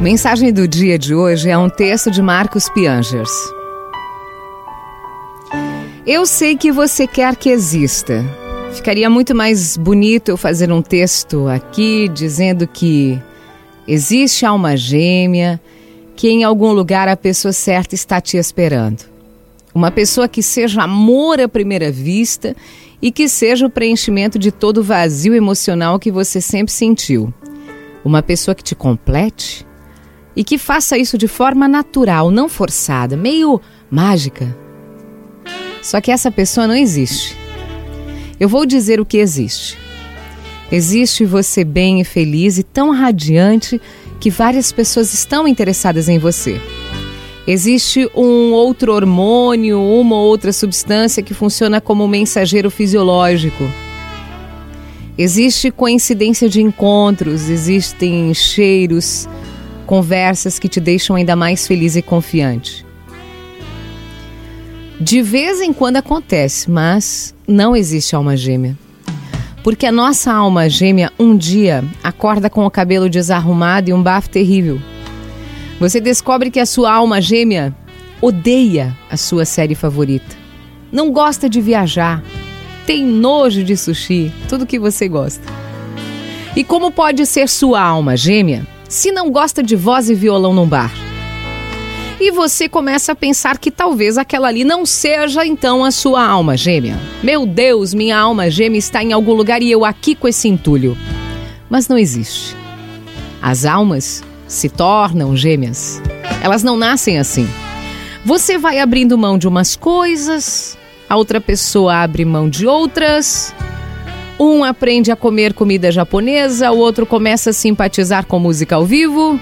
Mensagem do dia de hoje é um texto de Marcos Piangers. Eu sei que você quer que exista. Ficaria muito mais bonito eu fazer um texto aqui dizendo que existe alma gêmea, que em algum lugar a pessoa certa está te esperando. Uma pessoa que seja amor à primeira vista e que seja o preenchimento de todo o vazio emocional que você sempre sentiu. Uma pessoa que te complete e que faça isso de forma natural, não forçada, meio mágica. Só que essa pessoa não existe. Eu vou dizer o que existe. Existe você bem e feliz e tão radiante que várias pessoas estão interessadas em você. Existe um outro hormônio, uma ou outra substância que funciona como mensageiro fisiológico. Existe coincidência de encontros, existem cheiros, conversas que te deixam ainda mais feliz e confiante. De vez em quando acontece, mas não existe alma gêmea. Porque a nossa alma gêmea um dia acorda com o cabelo desarrumado e um bafo terrível. Você descobre que a sua alma gêmea odeia a sua série favorita. Não gosta de viajar. Tem nojo de sushi, tudo que você gosta. E como pode ser sua alma gêmea se não gosta de voz e violão num bar? E você começa a pensar que talvez aquela ali não seja então a sua alma gêmea. Meu Deus, minha alma gêmea está em algum lugar e eu aqui com esse entulho. Mas não existe. As almas se tornam gêmeas. Elas não nascem assim. Você vai abrindo mão de umas coisas, a outra pessoa abre mão de outras. Um aprende a comer comida japonesa, o outro começa a simpatizar com música ao vivo.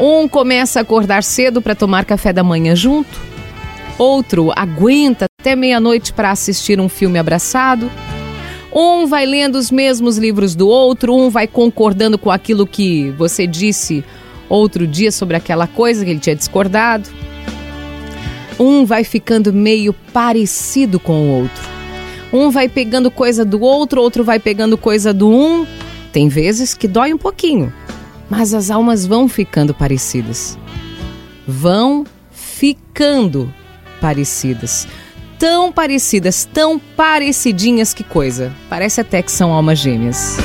Um começa a acordar cedo para tomar café da manhã junto. Outro aguenta até meia-noite para assistir um filme abraçado. Um vai lendo os mesmos livros do outro, um vai concordando com aquilo que você disse outro dia sobre aquela coisa que ele tinha discordado. Um vai ficando meio parecido com o outro. Um vai pegando coisa do outro, outro vai pegando coisa do um. Tem vezes que dói um pouquinho, mas as almas vão ficando parecidas. Vão ficando parecidas. Tão parecidas, tão parecidinhas que coisa. Parece até que são almas gêmeas.